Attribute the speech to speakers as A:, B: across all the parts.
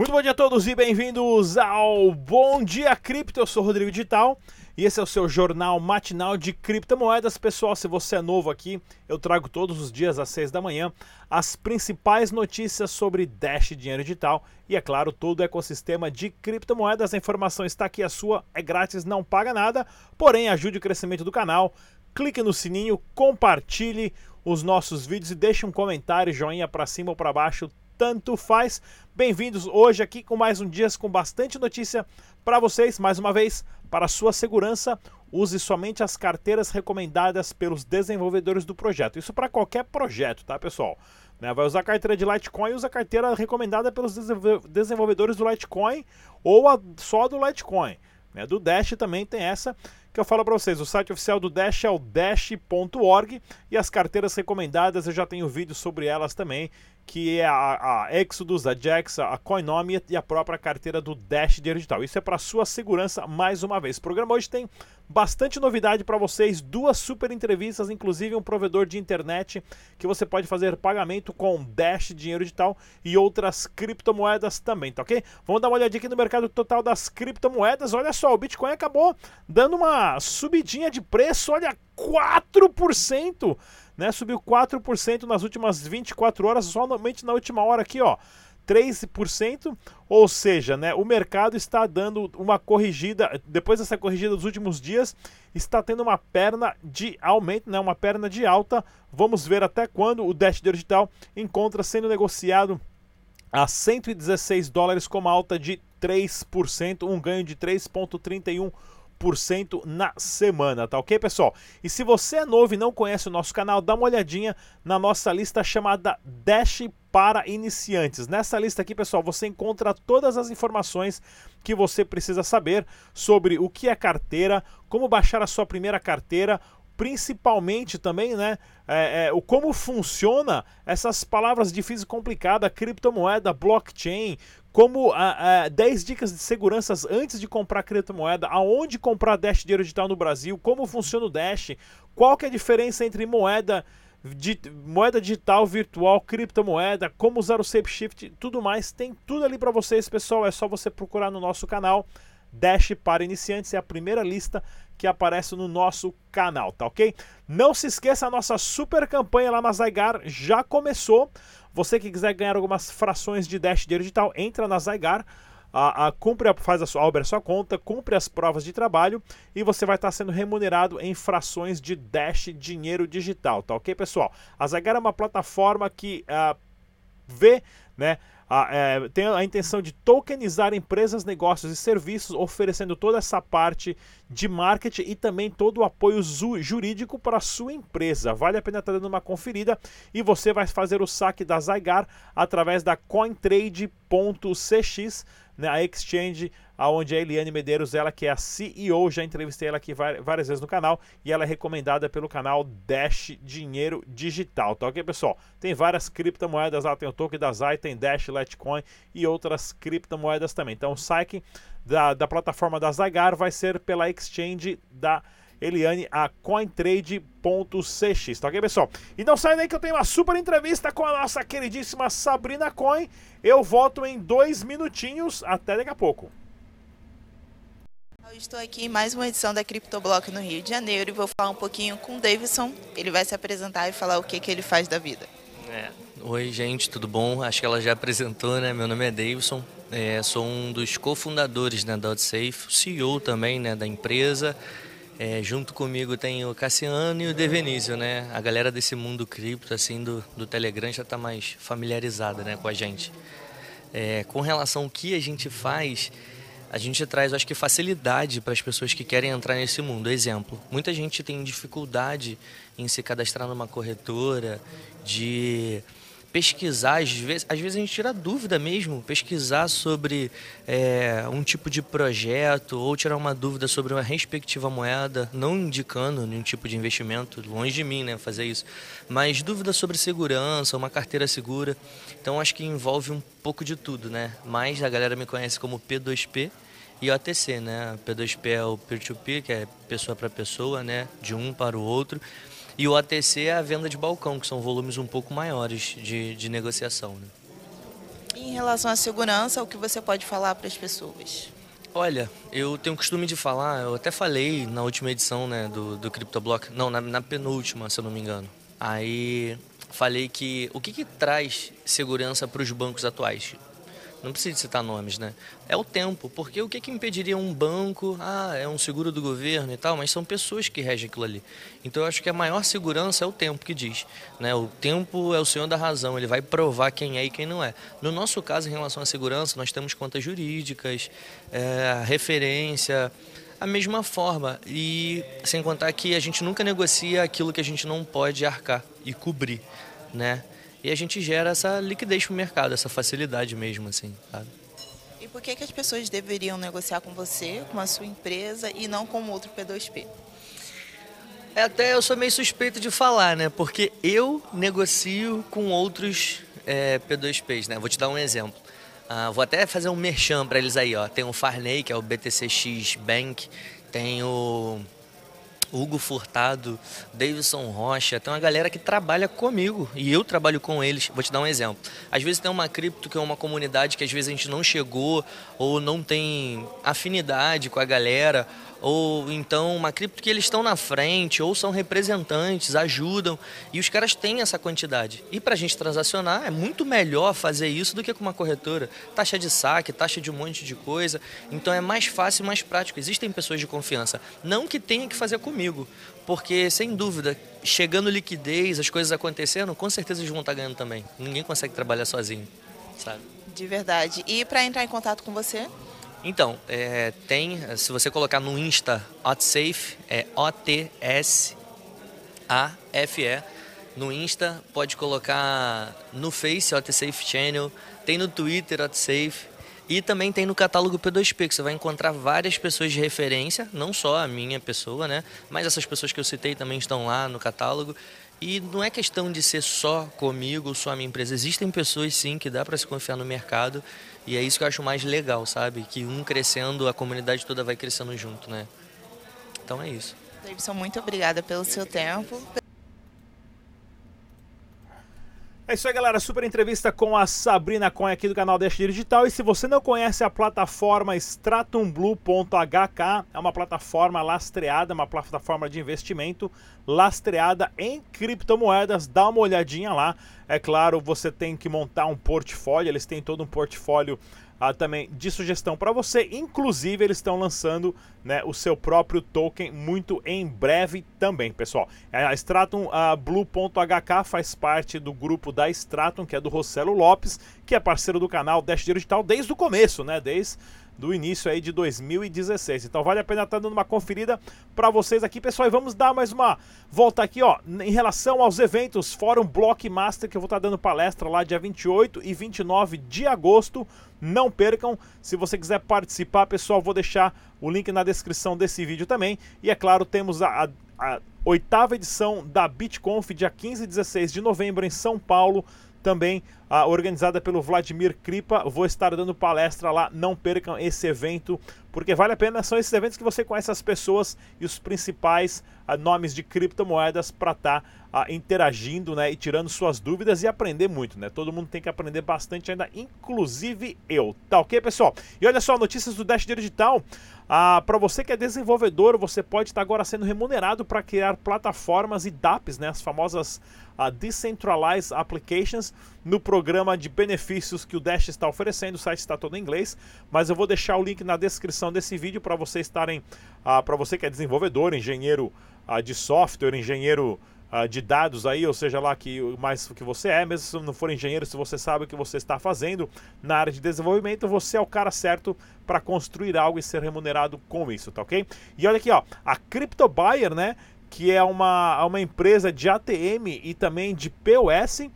A: Muito bom dia a todos e bem-vindos ao Bom Dia Cripto. Eu sou Rodrigo Digital e esse é o seu jornal matinal de criptomoedas. Pessoal, se você é novo aqui, eu trago todos os dias às 6 da manhã as principais notícias sobre Dash Dinheiro Digital e, é claro, todo o ecossistema de criptomoedas. A informação está aqui, a sua é grátis, não paga nada, porém ajude o crescimento do canal. Clique no sininho, compartilhe os nossos vídeos e deixe um comentário, joinha para cima ou para baixo tanto faz. Bem-vindos hoje aqui com mais um dia com bastante notícia para vocês. Mais uma vez, para sua segurança, use somente as carteiras recomendadas pelos desenvolvedores do projeto. Isso para qualquer projeto, tá, pessoal? Né, vai usar a carteira de Litecoin, usa a carteira recomendada pelos desenvolvedores do Litecoin ou a, só do Litecoin. Né? Do Dash também tem essa que eu falo para vocês. O site oficial do Dash é o dash.org e as carteiras recomendadas eu já tenho vídeos sobre elas também que é a, a Exodus, a Jax, a Coinomia e a própria carteira do Dash Digital. Isso é para sua segurança mais uma vez. O programa hoje tem bastante novidade para vocês, duas super entrevistas, inclusive um provedor de internet que você pode fazer pagamento com Dash Dinheiro Digital e outras criptomoedas também, tá ok? Vamos dar uma olhadinha aqui no mercado total das criptomoedas. Olha só, o Bitcoin acabou dando uma subidinha de preço, olha, 4% né? Subiu 4% nas últimas 24 horas, somente na última hora aqui, ó. 3%, ou seja, né, o mercado está dando uma corrigida, depois dessa corrigida dos últimos dias, está tendo uma perna de aumento, né, uma perna de alta. Vamos ver até quando o Dash Digital encontra sendo negociado a 116 dólares com uma alta de 3%, um ganho de 3,31% na semana, tá ok, pessoal? E se você é novo e não conhece o nosso canal, dá uma olhadinha na nossa lista chamada Dash para iniciantes. Nessa lista aqui, pessoal, você encontra todas as informações que você precisa saber sobre o que é carteira, como baixar a sua primeira carteira, principalmente também, né, é, é, o como funciona essas palavras difíceis e complicadas, criptomoeda, blockchain, como a, a, 10 dicas de segurança antes de comprar criptomoeda, aonde comprar Dash dinheiro digital no Brasil, como funciona o Dash, qual que é a diferença entre moeda, di, moeda digital, virtual, criptomoeda, como usar o SafeShift, tudo mais, tem tudo ali para vocês, pessoal, é só você procurar no nosso canal. Dash para iniciantes é a primeira lista que aparece no nosso canal, tá ok? Não se esqueça, a nossa super campanha lá na Zygar já começou. Você que quiser ganhar algumas frações de Dash dinheiro digital, entra na Zygar. A, a, cumpre a, faz a sua, abre a sua conta, cumpre as provas de trabalho e você vai estar sendo remunerado em frações de Dash dinheiro digital, tá ok, pessoal? A Zygar é uma plataforma que uh, vê, né, a, é, tem a intenção de tokenizar empresas, negócios e serviços, oferecendo toda essa parte de marketing e também todo o apoio jurídico para a sua empresa. Vale a pena estar dando uma conferida e você vai fazer o saque da Zygar através da cointrade.cx, né, a exchange aonde a Eliane Medeiros, ela que é a CEO, já entrevistei ela aqui várias vezes no canal e ela é recomendada pelo canal Dash Dinheiro Digital, tá ok, pessoal? Tem várias criptomoedas lá, tem o token da Zai, tem Dash, Litecoin e outras criptomoedas também. Então o saque da, da plataforma da Zygar vai ser pela exchange da Eliane a cointrade.cx, tá ok, pessoal? E não sai daí que eu tenho uma super entrevista com a nossa queridíssima Sabrina Coin. Eu volto em dois minutinhos, até daqui a pouco.
B: Eu estou aqui em mais uma edição da CryptoBlock no Rio de Janeiro e vou falar um pouquinho com o Davidson. Ele vai se apresentar e falar o que, que ele faz da vida.
C: É. Oi, gente, tudo bom? Acho que ela já apresentou, né? Meu nome é Davidson, é, sou um dos cofundadores né, da Safe, CEO também né, da empresa. É, junto comigo tem o Cassiano e o Devenísio, né? A galera desse mundo cripto, assim, do, do Telegram já está mais familiarizada né, com a gente. É, com relação ao que a gente faz, a gente traz, acho que, facilidade para as pessoas que querem entrar nesse mundo. Exemplo, muita gente tem dificuldade em se cadastrar numa corretora, de pesquisar, às vezes, às vezes a gente tira dúvida mesmo, pesquisar sobre é, um tipo de projeto ou tirar uma dúvida sobre uma respectiva moeda, não indicando nenhum tipo de investimento, longe de mim né, fazer isso, mas dúvida sobre segurança, uma carteira segura. Então acho que envolve um pouco de tudo, né? Mas a galera me conhece como P2P e OTC, né? P2P é o peer-to-peer, -peer, que é pessoa para pessoa, né? De um para o outro. E o ATC é a venda de balcão, que são volumes um pouco maiores de, de negociação. Né?
B: Em relação à segurança, o que você pode falar para as pessoas?
C: Olha, eu tenho o costume de falar, eu até falei na última edição né, do, do CryptoBlock, não, na, na penúltima, se eu não me engano. Aí falei que o que, que traz segurança para os bancos atuais? Não precisa citar nomes, né? É o tempo, porque o que, que impediria um banco, ah, é um seguro do governo e tal, mas são pessoas que regem aquilo ali. Então eu acho que a maior segurança é o tempo que diz, né? O tempo é o senhor da razão, ele vai provar quem é e quem não é. No nosso caso, em relação à segurança, nós temos contas jurídicas, é, referência, a mesma forma. E sem contar que a gente nunca negocia aquilo que a gente não pode arcar e cobrir, né? E a gente gera essa liquidez para o mercado, essa facilidade mesmo, assim, sabe?
B: E por que, que as pessoas deveriam negociar com você, com a sua empresa e não com outro P2P?
C: É, até eu sou meio suspeito de falar, né? Porque eu negocio com outros é, P2Ps, né? Vou te dar um exemplo. Ah, vou até fazer um merchan para eles aí, ó. Tem o Farney, que é o BTCX Bank, tem o Hugo Furtado, Davidson Rocha, tem uma galera que trabalha comigo e eu trabalho com eles. Vou te dar um exemplo. Às vezes tem uma cripto que é uma comunidade que às vezes a gente não chegou ou não tem afinidade com a galera ou então uma cripto que eles estão na frente, ou são representantes, ajudam, e os caras têm essa quantidade. E para a gente transacionar, é muito melhor fazer isso do que com uma corretora. Taxa de saque, taxa de um monte de coisa. Então é mais fácil e mais prático. Existem pessoas de confiança. Não que tenha que fazer comigo, porque sem dúvida, chegando liquidez, as coisas acontecendo, com certeza eles vão estar ganhando também. Ninguém consegue trabalhar sozinho, sabe?
B: De verdade. E para entrar em contato com você?
C: Então, é, tem, se você colocar no Insta OTSAFE, é O-T-S-A-F-E. No Insta, pode colocar no Face OTSAFE Channel, tem no Twitter OTSAFE e também tem no catálogo P2P, que você vai encontrar várias pessoas de referência, não só a minha pessoa, né? Mas essas pessoas que eu citei também estão lá no catálogo. E não é questão de ser só comigo, só a minha empresa. Existem pessoas sim que dá para se confiar no mercado e é isso que eu acho mais legal, sabe? Que um crescendo, a comunidade toda vai crescendo junto, né? Então é isso.
B: Davidson, muito obrigada pelo seu tempo.
A: É isso aí, galera. Super entrevista com a Sabrina Coin aqui do canal Dash Digital. E se você não conhece a plataforma stratumblue.hk, é uma plataforma lastreada, uma plataforma de investimento lastreada em criptomoedas. Dá uma olhadinha lá. É claro, você tem que montar um portfólio. Eles têm todo um portfólio ah, também de sugestão para você. Inclusive, eles estão lançando né, o seu próprio token muito em breve também, pessoal. É, a Stratum a Blue.hk faz parte do grupo da Stratum, que é do Rossello Lopes, que é parceiro do canal Dash Digital desde o começo, né? Desde do início aí de 2016. Então vale a pena estar tá dando uma conferida para vocês aqui, pessoal. E vamos dar mais uma volta aqui, ó, em relação aos eventos Fórum Blockmaster, que eu vou estar tá dando palestra lá dia 28 e 29 de agosto. Não percam. Se você quiser participar, pessoal, vou deixar o link na descrição desse vídeo também. E é claro, temos a, a, a oitava edição da BitConf, dia 15 e 16 de novembro em São Paulo também ah, organizada pelo Vladimir Kripa. Vou estar dando palestra lá, não percam esse evento, porque vale a pena. São esses eventos que você conhece as pessoas e os principais ah, nomes de criptomoedas para estar tá, ah, interagindo né, e tirando suas dúvidas e aprender muito. Né? Todo mundo tem que aprender bastante ainda, inclusive eu. Tá ok, pessoal? E olha só, notícias do Dash Digital. Ah, para você que é desenvolvedor, você pode estar agora sendo remunerado para criar plataformas e DApps, né, as famosas ah, Decentralized Applications, no programa de benefícios que o Dash está oferecendo. O site está todo em inglês, mas eu vou deixar o link na descrição desse vídeo para vocês estarem, ah, para você que é desenvolvedor, engenheiro ah, de software, engenheiro Uh, de dados aí, ou seja lá que mais que você é, mesmo se não for engenheiro, se você sabe o que você está fazendo na área de desenvolvimento, você é o cara certo para construir algo e ser remunerado com isso, tá ok? E olha aqui, ó, a CryptoBuyer, né, que é uma, uma empresa de ATM e também de POS,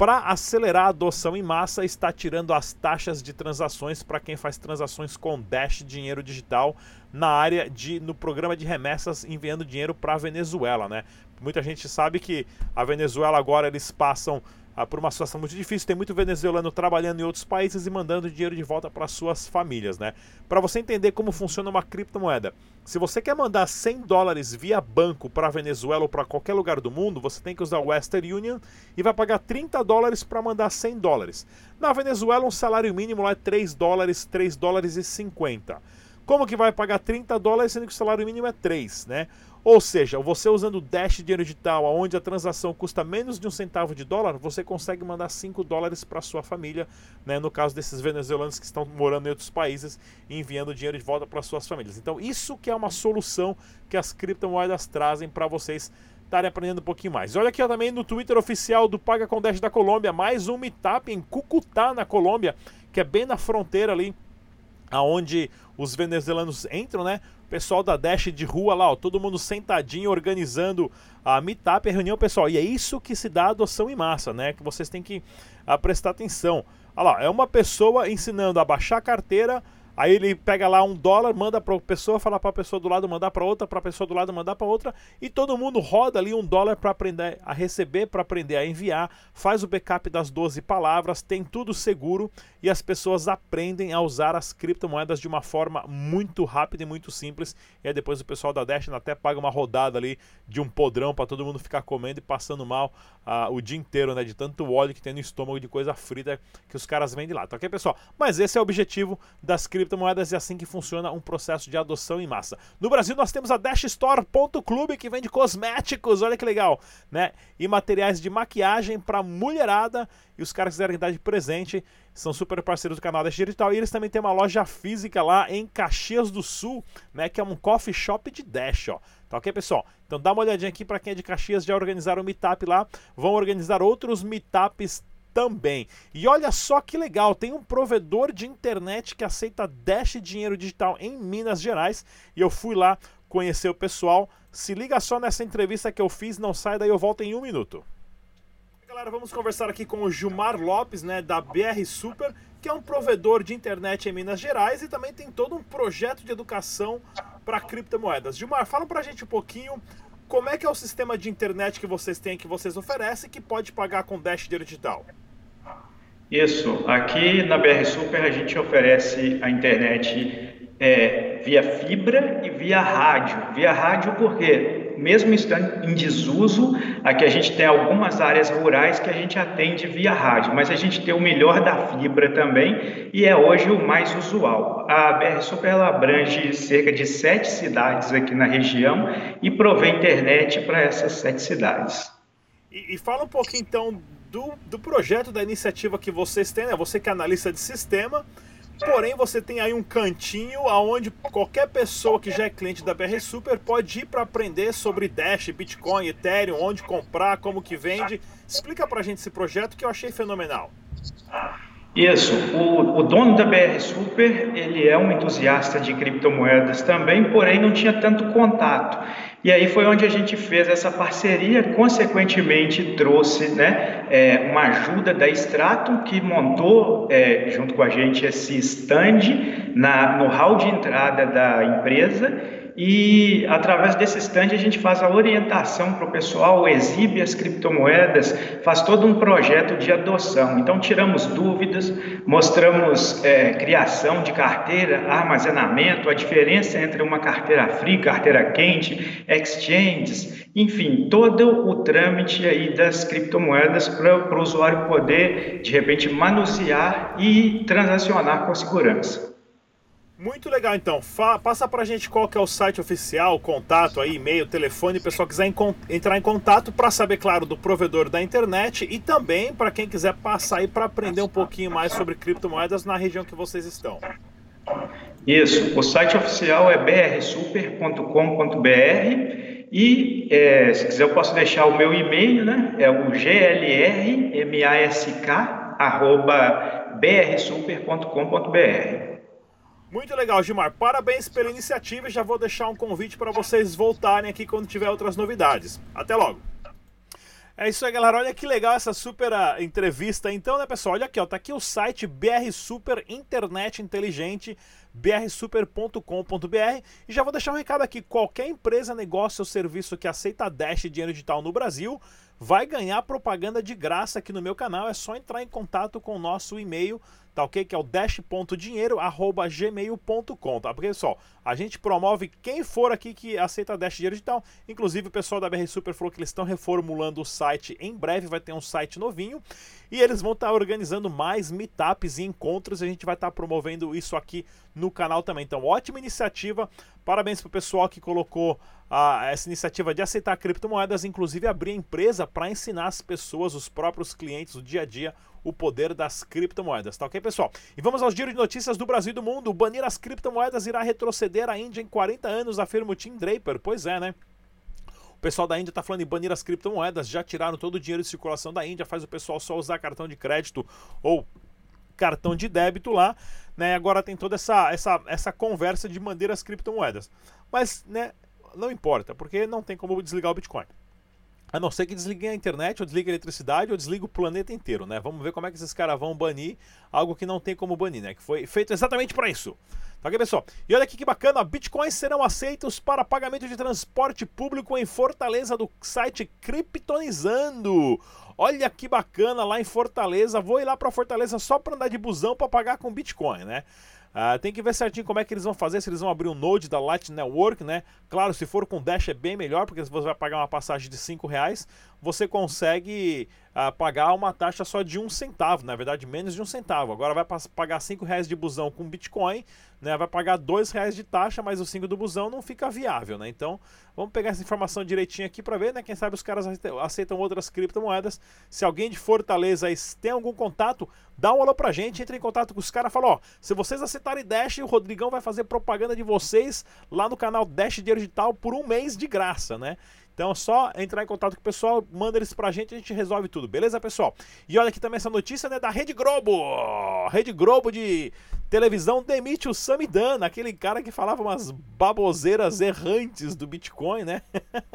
A: para acelerar a adoção em massa, está tirando as taxas de transações para quem faz transações com Dash dinheiro digital na área de no programa de remessas enviando dinheiro para a Venezuela, né? Muita gente sabe que a Venezuela agora eles passam ah, por uma situação muito difícil. Tem muito venezuelano trabalhando em outros países e mandando dinheiro de volta para suas famílias, né? Para você entender como funciona uma criptomoeda, se você quer mandar 100 dólares via banco para Venezuela ou para qualquer lugar do mundo, você tem que usar Western Union e vai pagar 30 dólares para mandar 100 dólares. Na Venezuela, um salário mínimo lá é 3 dólares, 3 dólares e 50. Como que vai pagar 30 dólares sendo que o salário mínimo é 3, né? Ou seja, você usando o Dash Dinheiro Digital, onde a transação custa menos de um centavo de dólar, você consegue mandar 5 dólares para sua família, né? no caso desses venezuelanos que estão morando em outros países e enviando dinheiro de volta para suas famílias. Então, isso que é uma solução que as criptomoedas trazem para vocês estarem aprendendo um pouquinho mais. Olha aqui ó, também no Twitter oficial do Paga com Dash da Colômbia, mais um meetup em Cucutá, na Colômbia, que é bem na fronteira ali aonde os venezuelanos entram, né? Pessoal da Dash de rua lá, ó, todo mundo sentadinho organizando a meetup, a reunião, pessoal. E é isso que se dá adoção em massa, né? Que vocês têm que a, ah, prestar atenção. Olha lá, é uma pessoa ensinando a baixar a carteira, Aí ele pega lá um dólar, manda para pessoa, fala para a pessoa do lado mandar para outra, para a pessoa do lado mandar para outra, e todo mundo roda ali um dólar para aprender a receber, para aprender a enviar, faz o backup das 12 palavras, tem tudo seguro e as pessoas aprendem a usar as criptomoedas de uma forma muito rápida e muito simples. E aí depois o pessoal da Dash até paga uma rodada ali de um podrão para todo mundo ficar comendo e passando mal uh, o dia inteiro, né, de tanto óleo que tem no estômago de coisa frita que os caras vendem lá. Tá ok, pessoal? Mas esse é o objetivo das criptomoedas criptomoedas e é assim que funciona um processo de adoção em massa. No Brasil nós temos a Dashstore.club que vende cosméticos, olha que legal, né? E materiais de maquiagem para mulherada e os caras quiserem dar de presente, são super parceiros do canal Dash Digital e eles também têm uma loja física lá em Caxias do Sul, né, que é um coffee shop de Dash, ó. Tá ok, pessoal? Então dá uma olhadinha aqui para quem é de Caxias, já organizaram um meetup lá, vão organizar outros meetups também. E olha só que legal, tem um provedor de internet que aceita Dash dinheiro digital em Minas Gerais e eu fui lá conhecer o pessoal. Se liga só nessa entrevista que eu fiz, não sai daí, eu volto em um minuto. Galera, vamos conversar aqui com o Gilmar Lopes, né, da BR Super, que é um provedor de internet em Minas Gerais e também tem todo um projeto de educação para criptomoedas. Gilmar, fala pra gente um pouquinho como é que é o sistema de internet que vocês têm, que vocês oferecem, que pode pagar com Dash Digital?
D: Isso. Aqui na BR Super a gente oferece a internet é, via fibra e via rádio. Via rádio porque mesmo estando em desuso, aqui a gente tem algumas áreas rurais que a gente atende via rádio, mas a gente tem o melhor da fibra também e é hoje o mais usual. A BR Super abrange cerca de sete cidades aqui na região e provê internet para essas sete cidades.
A: E, e fala um pouquinho então do, do projeto, da iniciativa que vocês têm, né? Você que é analista de sistema, Porém, você tem aí um cantinho aonde qualquer pessoa que já é cliente da BR Super pode ir para aprender sobre Dash, Bitcoin, Ethereum, onde comprar, como que vende. Explica para a gente esse projeto que eu achei fenomenal.
D: Isso, o, o, dono da BR Super, ele é um entusiasta de criptomoedas também, porém não tinha tanto contato. E aí foi onde a gente fez essa parceria, consequentemente trouxe né, é, uma ajuda da Stratum, que montou é, junto com a gente esse stand na, no hall de entrada da empresa e através desse stand a gente faz a orientação para o pessoal, exibe as criptomoedas, faz todo um projeto de adoção. Então tiramos dúvidas, mostramos é, criação de carteira, armazenamento, a diferença entre uma carteira fria, carteira quente, exchanges, enfim, todo o trâmite aí das criptomoedas para o usuário poder de repente manusear e transacionar com segurança.
A: Muito legal, então. Fa passa pra gente qual que é o site oficial, contato aí, e-mail, telefone, o pessoal quiser entrar em contato para saber, claro, do provedor da internet e também para quem quiser passar aí para aprender um pouquinho mais sobre criptomoedas na região que vocês estão.
D: Isso, o site oficial é brsuper.com.br e é, se quiser eu posso deixar o meu e-mail, né? É o glrmask@brsuper.com.br.
A: Muito legal, Gilmar. Parabéns pela iniciativa e já vou deixar um convite para vocês voltarem aqui quando tiver outras novidades. Até logo. É isso aí, galera. Olha que legal essa super uh, entrevista. Então, né, pessoal? Olha aqui, ó. Tá aqui o site BR Super Internet Inteligente, brsuper.com.br. E já vou deixar um recado aqui: qualquer empresa, negócio ou serviço que aceita Dash dinheiro digital no Brasil vai ganhar propaganda de graça aqui no meu canal. É só entrar em contato com o nosso e-mail tá ok? Que é o dash.dinheiro.gmail.com, tá? Porque, pessoal, a gente promove quem for aqui que aceita Dash Dinheiro Digital. Inclusive, o pessoal da BR Super falou que eles estão reformulando o site em breve, vai ter um site novinho. E eles vão estar tá organizando mais meetups e encontros. A gente vai estar tá promovendo isso aqui no canal também. Então, ótima iniciativa. Parabéns pro pessoal que colocou ah, essa iniciativa de aceitar criptomoedas, inclusive abrir a empresa para ensinar as pessoas, os próprios clientes, o dia a dia, o poder das criptomoedas, tá ok, pessoal? E vamos aos giros de notícias do Brasil e do mundo. Banir as criptomoedas irá retroceder a Índia em 40 anos, afirma o Tim Draper. Pois é, né? O pessoal da Índia está falando em banir as criptomoedas, já tiraram todo o dinheiro de circulação da Índia, faz o pessoal só usar cartão de crédito ou cartão de débito lá, né? Agora tem toda essa, essa, essa conversa de banir as criptomoedas. Mas, né, não importa, porque não tem como desligar o Bitcoin. A não ser que desligue a internet, ou desligue a eletricidade, ou desligue o planeta inteiro, né? Vamos ver como é que esses caras vão banir algo que não tem como banir, né? Que foi feito exatamente para isso. Tá ok, pessoal? E olha aqui que bacana, bitcoins serão aceitos para pagamento de transporte público em Fortaleza do site Kryptonizando. Olha que bacana lá em Fortaleza. Vou ir lá para Fortaleza só para andar de busão para pagar com Bitcoin, né? Uh, tem que ver certinho como é que eles vão fazer, se eles vão abrir um node da Light Network, né? Claro, se for com Dash é bem melhor, porque você vai pagar uma passagem de 5 reais, você consegue uh, pagar uma taxa só de um centavo, na verdade menos de um centavo. Agora vai pagar 5 reais de busão com Bitcoin, né? Vai pagar 2 reais de taxa, mas o 5 do busão não fica viável, né? Então vamos pegar essa informação direitinho aqui para ver, né? Quem sabe os caras aceitam outras criptomoedas. Se alguém de Fortaleza tem algum contato, dá um alô pra gente, entre em contato com os caras, fala, ó, se vocês aceitarem Dash, o Rodrigão vai fazer propaganda de vocês lá no canal Dash Digital por um mês de graça, né? Então é só entrar em contato com o pessoal, manda eles pra gente, a gente resolve tudo, beleza, pessoal? E olha aqui também essa notícia né, da Rede Globo. Rede Globo de televisão demite o Samidana, aquele cara que falava umas baboseiras errantes do Bitcoin, né?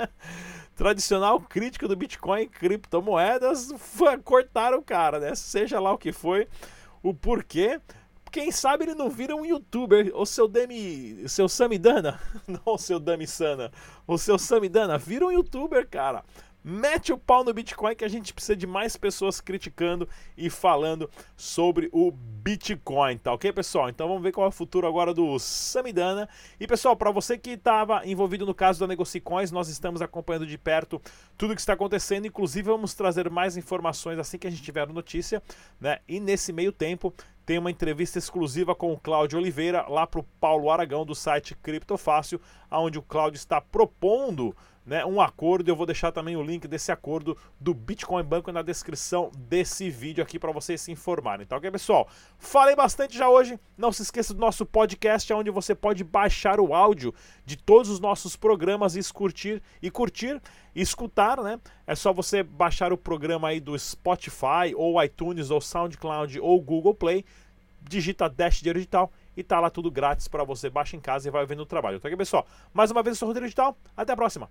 A: tradicional crítico do Bitcoin e criptomoedas, cortaram o cara, né? Seja lá o que foi, o porquê. Quem sabe ele não vira um youtuber, o seu Demi. O seu Samidana, não o seu Dami Sana, o seu Samidana, vira um youtuber, cara. Mete o pau no Bitcoin que a gente precisa de mais pessoas criticando e falando sobre o Bitcoin, tá ok, pessoal? Então vamos ver qual é o futuro agora do Samidana. E pessoal, para você que estava envolvido no caso da Negocicoins, nós estamos acompanhando de perto tudo o que está acontecendo, inclusive vamos trazer mais informações assim que a gente tiver notícia, né? E nesse meio tempo tem uma entrevista exclusiva com o Cláudio Oliveira lá para o Paulo Aragão do site Criptofácil, onde o Cláudio está propondo né, um acordo. Eu vou deixar também o link desse acordo do Bitcoin Banco na descrição desse vídeo aqui para vocês se informarem, tá ok, pessoal? Falei bastante já hoje. Não se esqueça do nosso podcast, onde você pode baixar o áudio de todos os nossos programas e curtir e curtir e escutar, né? É só você baixar o programa aí do Spotify ou iTunes ou SoundCloud ou Google Play, digita Dash Dinheiro Digital e tá lá tudo grátis para você. Baixa em casa e vai vendo o trabalho. Tá aqui, pessoal? Mais uma vez, eu sou o Rodrigo Digital. Até a próxima.